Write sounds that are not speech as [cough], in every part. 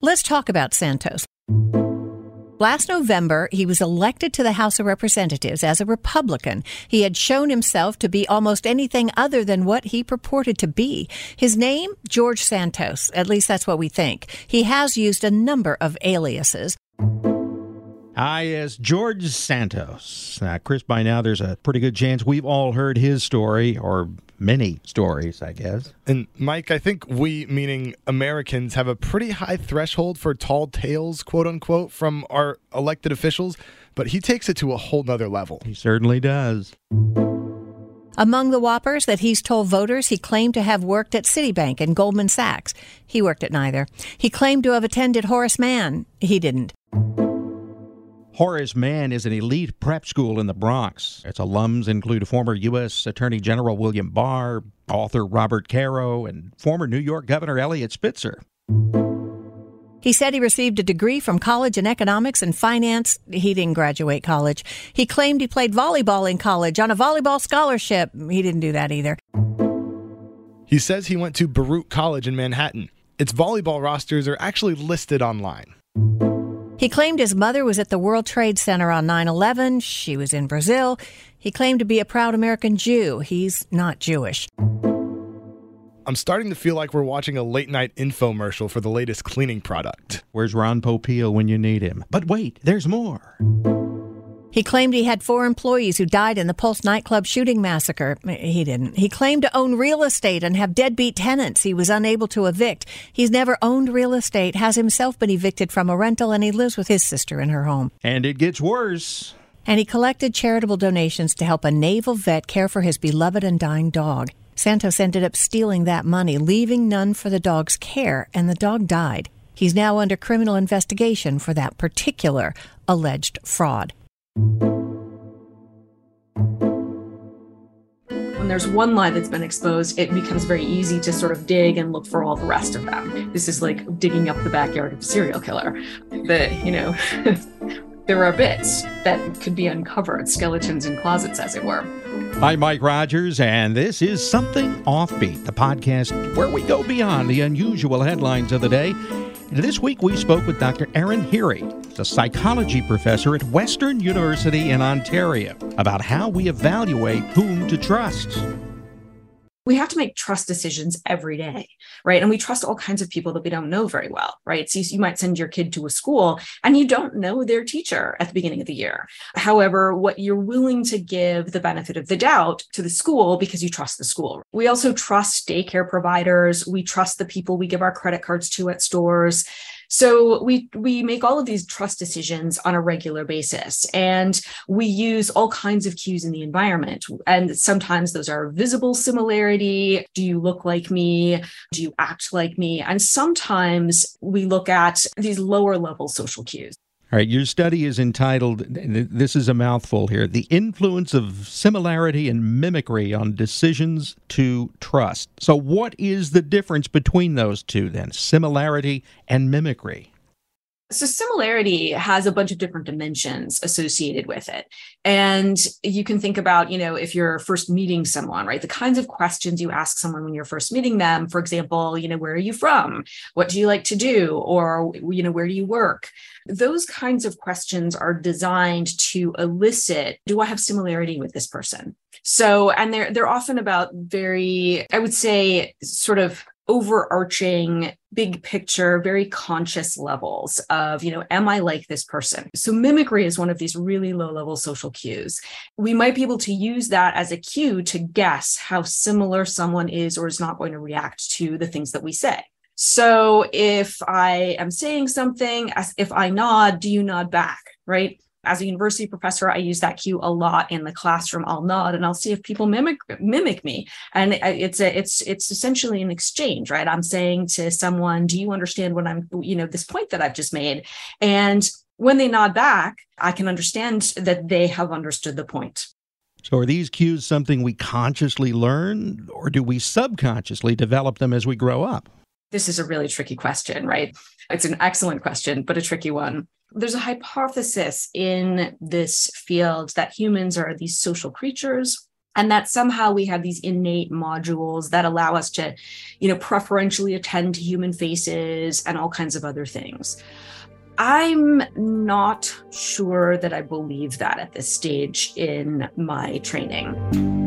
Let's talk about Santos. Last November, he was elected to the House of Representatives as a Republican. He had shown himself to be almost anything other than what he purported to be. His name, George Santos. At least that's what we think. He has used a number of aliases. Hi, yes, George Santos. Now, Chris, by now there's a pretty good chance we've all heard his story, or many stories, I guess. And Mike, I think we, meaning Americans, have a pretty high threshold for tall tales, quote unquote, from our elected officials, but he takes it to a whole nother level. He certainly does. Among the whoppers that he's told voters, he claimed to have worked at Citibank and Goldman Sachs. He worked at neither. He claimed to have attended Horace Mann. He didn't. Horace Mann is an elite prep school in the Bronx. Its alums include former U.S. Attorney General William Barr, author Robert Caro, and former New York Governor Eliot Spitzer. He said he received a degree from college in economics and finance. He didn't graduate college. He claimed he played volleyball in college on a volleyball scholarship. He didn't do that either. He says he went to Baruch College in Manhattan. Its volleyball rosters are actually listed online. He claimed his mother was at the World Trade Center on 9 11. She was in Brazil. He claimed to be a proud American Jew. He's not Jewish. I'm starting to feel like we're watching a late night infomercial for the latest cleaning product. Where's Ron Popeil when you need him? But wait, there's more. He claimed he had four employees who died in the Pulse nightclub shooting massacre. He didn't. He claimed to own real estate and have deadbeat tenants he was unable to evict. He's never owned real estate, has himself been evicted from a rental, and he lives with his sister in her home. And it gets worse. And he collected charitable donations to help a naval vet care for his beloved and dying dog. Santos ended up stealing that money, leaving none for the dog's care, and the dog died. He's now under criminal investigation for that particular alleged fraud. When there's one lie that's been exposed, it becomes very easy to sort of dig and look for all the rest of them. This is like digging up the backyard of a serial killer. That, you know, [laughs] there are bits that could be uncovered, skeletons in closets, as it were. I'm Mike Rogers, and this is Something Offbeat, the podcast where we go beyond the unusual headlines of the day this week we spoke with Dr. Erin Heerey, a psychology professor at Western University in Ontario, about how we evaluate whom to trust we have to make trust decisions every day, right? And we trust all kinds of people that we don't know very well, right? So you might send your kid to a school and you don't know their teacher at the beginning of the year. However, what you're willing to give the benefit of the doubt to the school because you trust the school. We also trust daycare providers. We trust the people we give our credit cards to at stores. So we we make all of these trust decisions on a regular basis and we use all kinds of cues in the environment and sometimes those are visible similarity, do you look like me, do you act like me? And sometimes we look at these lower level social cues. All right, your study is entitled, this is a mouthful here, The Influence of Similarity and Mimicry on Decisions to Trust. So, what is the difference between those two then, similarity and mimicry? So, similarity has a bunch of different dimensions associated with it. And you can think about, you know, if you're first meeting someone, right? The kinds of questions you ask someone when you're first meeting them. For example, you know, where are you from? What do you like to do? Or, you know, where do you work? Those kinds of questions are designed to elicit do I have similarity with this person? So, and they're they're often about very, I would say, sort of overarching big picture very conscious levels of you know am i like this person so mimicry is one of these really low level social cues we might be able to use that as a cue to guess how similar someone is or is not going to react to the things that we say so if I am saying something, if I nod, do you nod back? Right. As a university professor, I use that cue a lot in the classroom. I'll nod and I'll see if people mimic mimic me. And it's a it's it's essentially an exchange, right? I'm saying to someone, "Do you understand what I'm you know this point that I've just made?" And when they nod back, I can understand that they have understood the point. So, are these cues something we consciously learn, or do we subconsciously develop them as we grow up? This is a really tricky question, right? It's an excellent question, but a tricky one. There's a hypothesis in this field that humans are these social creatures and that somehow we have these innate modules that allow us to you know preferentially attend to human faces and all kinds of other things I'm not sure that I believe that at this stage in my training.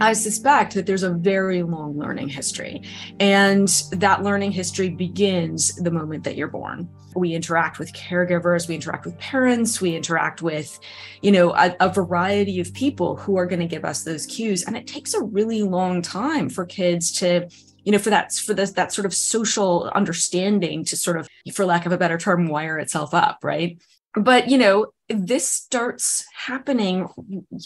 I suspect that there's a very long learning history, and that learning history begins the moment that you're born. We interact with caregivers, we interact with parents, we interact with, you know, a, a variety of people who are going to give us those cues, and it takes a really long time for kids to you know for that for this that sort of social understanding to sort of for lack of a better term wire itself up right but you know this starts happening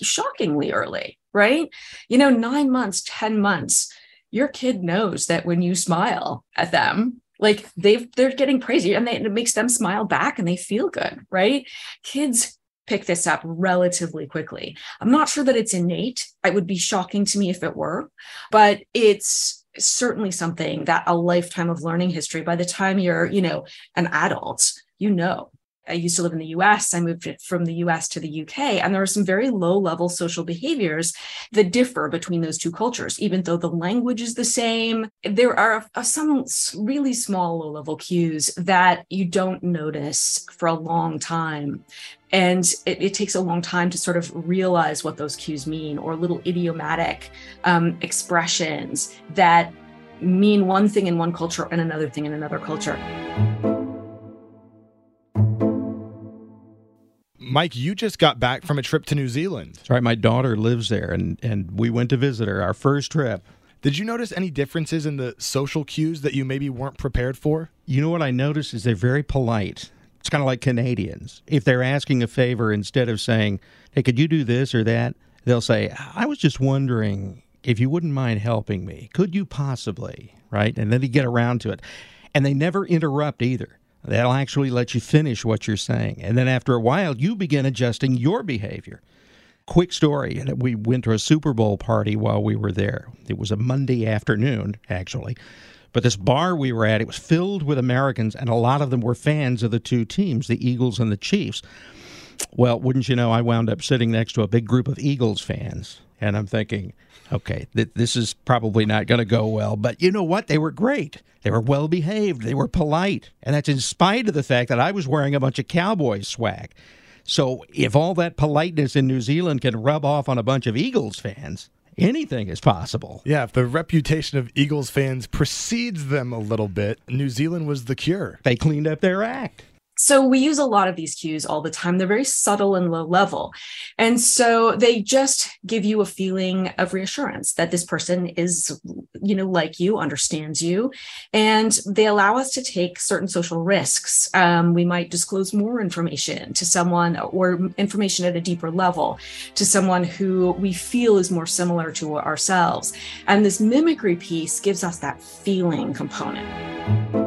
shockingly early right? You know 9 months 10 months your kid knows that when you smile at them like they've they're getting crazy and they, it makes them smile back and they feel good right? Kids pick this up relatively quickly. I'm not sure that it's innate. It would be shocking to me if it were but it's certainly something that a lifetime of learning history by the time you're you know an adult you know I used to live in the US. I moved from the US to the UK, and there are some very low level social behaviors that differ between those two cultures. Even though the language is the same, there are some really small low level cues that you don't notice for a long time. And it, it, takes a long time to sort of realize what those cues mean, or little idiomatic um, expressions that mean one thing in one culture and another thing in another culture. Mike, you just got back from a trip to New Zealand. That's right. My daughter lives there, and, and we went to visit her, our first trip. Did you notice any differences in the social cues that you maybe weren't prepared for? You know what I noticed is they're very polite. It's kind of like Canadians. If they're asking a favor, instead of saying, hey, could you do this or that, they'll say, I was just wondering if you wouldn't mind helping me. Could you possibly? Right? And then they get around to it. And they never interrupt either. They'll actually let you finish what you're saying. And then after a while, you begin adjusting your behavior. Quick story we went to a Super Bowl party while we were there. It was a Monday afternoon, actually. But this bar we were at, it was filled with Americans, and a lot of them were fans of the two teams, the Eagles and the Chiefs. Well, wouldn't you know, I wound up sitting next to a big group of Eagles fans, and I'm thinking, okay, th- this is probably not going to go well. But you know what? They were great. They were well behaved. They were polite. And that's in spite of the fact that I was wearing a bunch of Cowboys swag. So if all that politeness in New Zealand can rub off on a bunch of Eagles fans, anything is possible. Yeah, if the reputation of Eagles fans precedes them a little bit, New Zealand was the cure. They cleaned up their act so we use a lot of these cues all the time. They're very subtle and low level. And so they just give you a feeling of reassurance that this person is you know like you understands you. And they allow us to take certain social risks. Um, we might disclose more information to someone or information at a deeper level to someone who we feel is more similar to ourselves. And this mimicry piece gives us that feeling component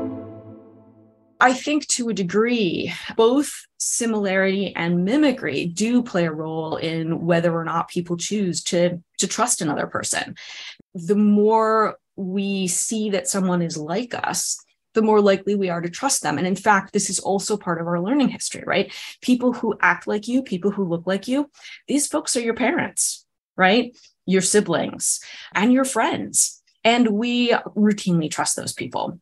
I think to a degree, both similarity and mimicry do play a role in whether or not people choose to, to trust another person. The more we see that someone is like us, the more likely we are to trust them. And in fact, this is also part of our learning history, right? People who act like you, people who look like you, these folks are your parents, right? Your siblings and your friends. And we routinely trust those people.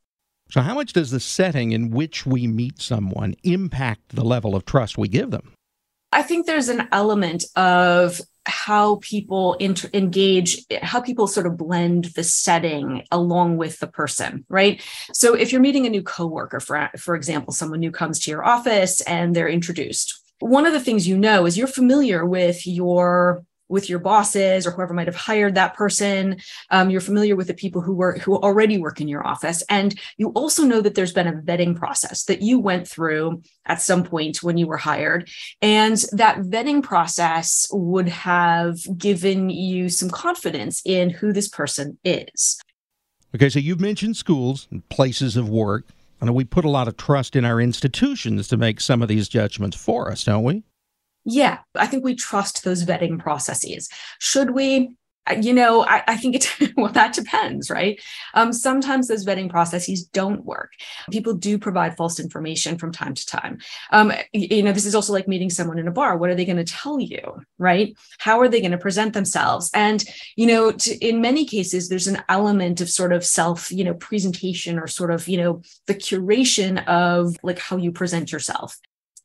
So, how much does the setting in which we meet someone impact the level of trust we give them? I think there's an element of how people inter- engage, how people sort of blend the setting along with the person, right? So if you're meeting a new coworker, for, for example, someone new comes to your office and they're introduced, one of the things you know is you're familiar with your with your bosses or whoever might have hired that person. Um, you're familiar with the people who work who already work in your office, and you also know that there's been a vetting process that you went through at some point when you were hired, and that vetting process would have given you some confidence in who this person is. Okay, so you've mentioned schools and places of work. I know we put a lot of trust in our institutions to make some of these judgments for us, don't we? Yeah, I think we trust those vetting processes. Should we? you know, I, I, think it, [laughs] well, that depends, right? Um, sometimes those vetting processes don't work. People do provide false information from time to time. Um, you know, this is also like meeting someone in a bar. What are they going to tell you, right? How are they going to present themselves? And, you know, to, in many cases, there's an element of sort of self, you know, presentation or sort of, you know, the curation of like how you present yourself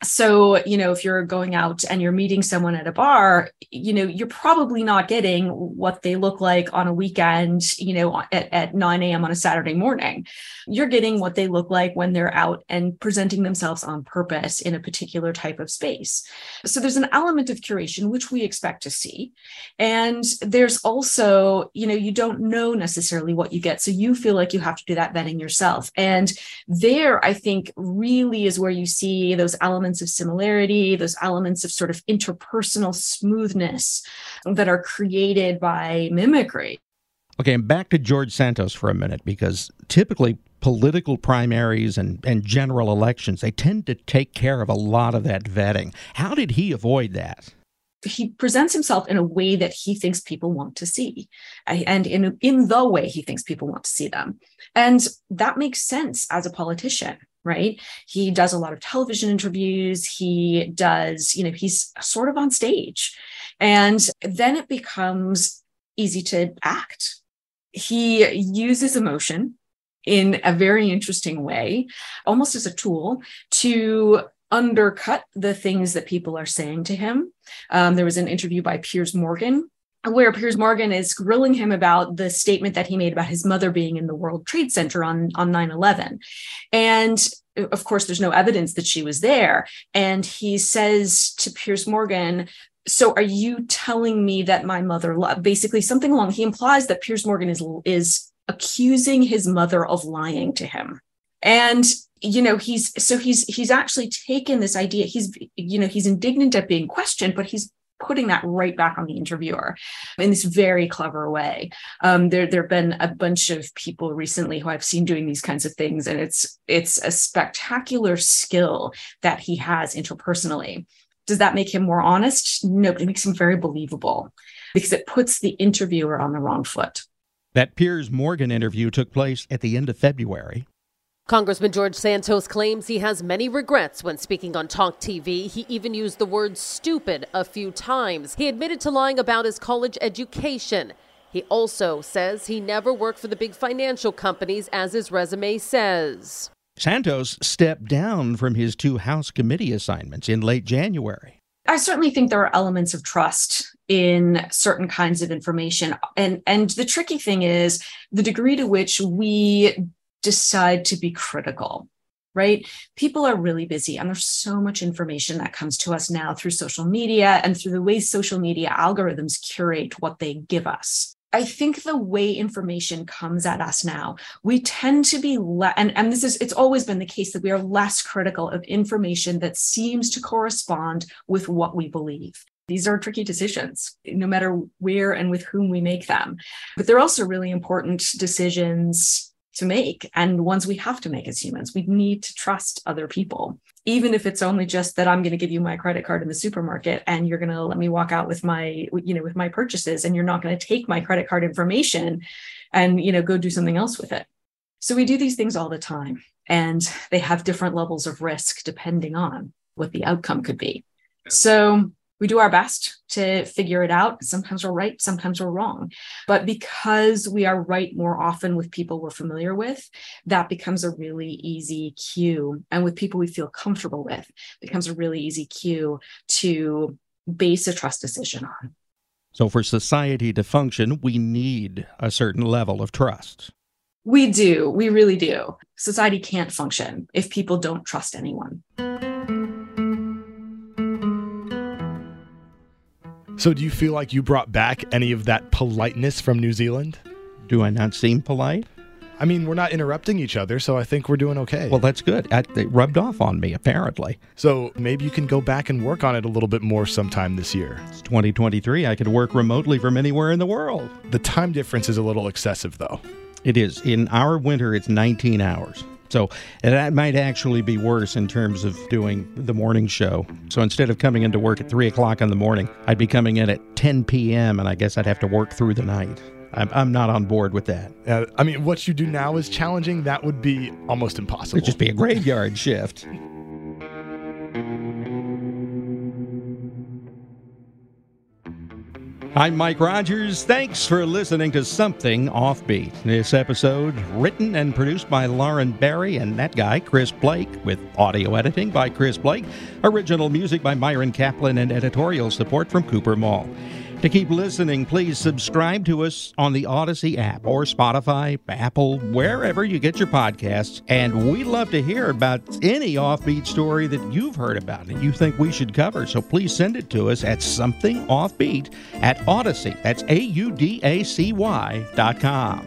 so you know if you're going out and you're meeting someone at a bar you know you're probably not getting what they look like on a weekend you know at, at 9 a.m on a saturday morning. You're getting what they look like when they're out and presenting themselves on purpose in a particular type of space. So there's an element of curation which we expect to see. And there's also you know you don't know necessarily what you get. So you feel like you have to do that vetting yourself. And there i think really is where you see those elements elements of similarity, those elements of sort of interpersonal smoothness that are created by mimicry. Okay, and back to George Santos for a minute, because typically political primaries and, and general elections, they tend to take care of a lot of that vetting. How did he avoid that? he presents himself in a way that he thinks people want to see and in, in the way he thinks people want to see them and that makes sense as a politician right? He does a lot of television interviews. He does you know he's sort of on stage. And then it becomes easy to act. He uses emotion in a very interesting way almost as a tool to undercut the things that people are saying to him. Um, there was an interview by piers morgan where Piers Morgan is grilling him about the statement that he made about his mother being in the World Trade Center on, on 9-11. And of course, there's no evidence that she was there. And he says to Piers Morgan, so are you telling me that my mother basically something along he implies that Piers Morgan is is accusing his mother of lying to him. And you know he's so he's he's actually taken this idea he's you know he's indignant at being questioned but he's putting that right back on the interviewer in this very clever way. Um, there, there have been a bunch of people recently who I've seen doing these kinds of things, and it's it's a spectacular skill that he has interpersonally. Does that make him more honest? No, but it makes him very believable because it puts the interviewer on the wrong foot. That Piers Morgan interview took place at the end of February. Congressman George Santos claims he has many regrets when speaking on Talk TV. He even used the word stupid a few times. He admitted to lying about his college education. He also says he never worked for the big financial companies, as his resume says. Santos stepped down from his two House committee assignments in late January. I certainly think there are elements of trust in certain kinds of information. And, and the tricky thing is the degree to which we decide to be critical right? People are really busy, and there's so much information that comes to us now through social media and through the way social media algorithms curate what they give us. I think the way information comes at us now, we tend to be le- and, and this is it's always been the case that we are less critical of information that seems to correspond with what we believe. These are tricky decisions, no matter where and with whom we make them. But they're also really important decisions to make and ones we have to make as humans. We need to trust other people, even if it's only just that I'm going to give you my credit card in the supermarket and you're going to let me walk out with my, you know, with my purchases and you're not going to take my credit card information and, you know, go do something else with it. So we do these things all the time and they have different levels of risk depending on what the outcome could be. So we do our best to figure it out. Sometimes we're right, sometimes we're wrong. But because we are right more often with people we're familiar with, that becomes a really easy cue. And with people we feel comfortable with, becomes a really easy cue to base a trust decision on. So, for society to function, we need a certain level of trust. We do. We really do. Society can't function if people don't trust anyone. So, do you feel like you brought back any of that politeness from New Zealand? Do I not seem polite? I mean, we're not interrupting each other, so I think we're doing okay. Well, that's good. It rubbed off on me, apparently. So maybe you can go back and work on it a little bit more sometime this year. It's 2023. I could work remotely from anywhere in the world. The time difference is a little excessive, though. It is. In our winter, it's 19 hours. So that might actually be worse in terms of doing the morning show. So instead of coming into work at 3 o'clock in the morning, I'd be coming in at 10 p.m., and I guess I'd have to work through the night. I'm, I'm not on board with that. Uh, I mean, what you do now is challenging. That would be almost impossible. It'd just be a graveyard shift. I'm Mike Rogers. Thanks for listening to Something Offbeat. This episode written and produced by Lauren Barry and that guy, Chris Blake, with audio editing by Chris Blake, original music by Myron Kaplan, and editorial support from Cooper Mall. To keep listening, please subscribe to us on the Audacy app or Spotify, Apple, wherever you get your podcasts. And we'd love to hear about any offbeat story that you've heard about and you think we should cover. So please send it to us at something offbeat at Audacy. That's A U D A C Y dot com.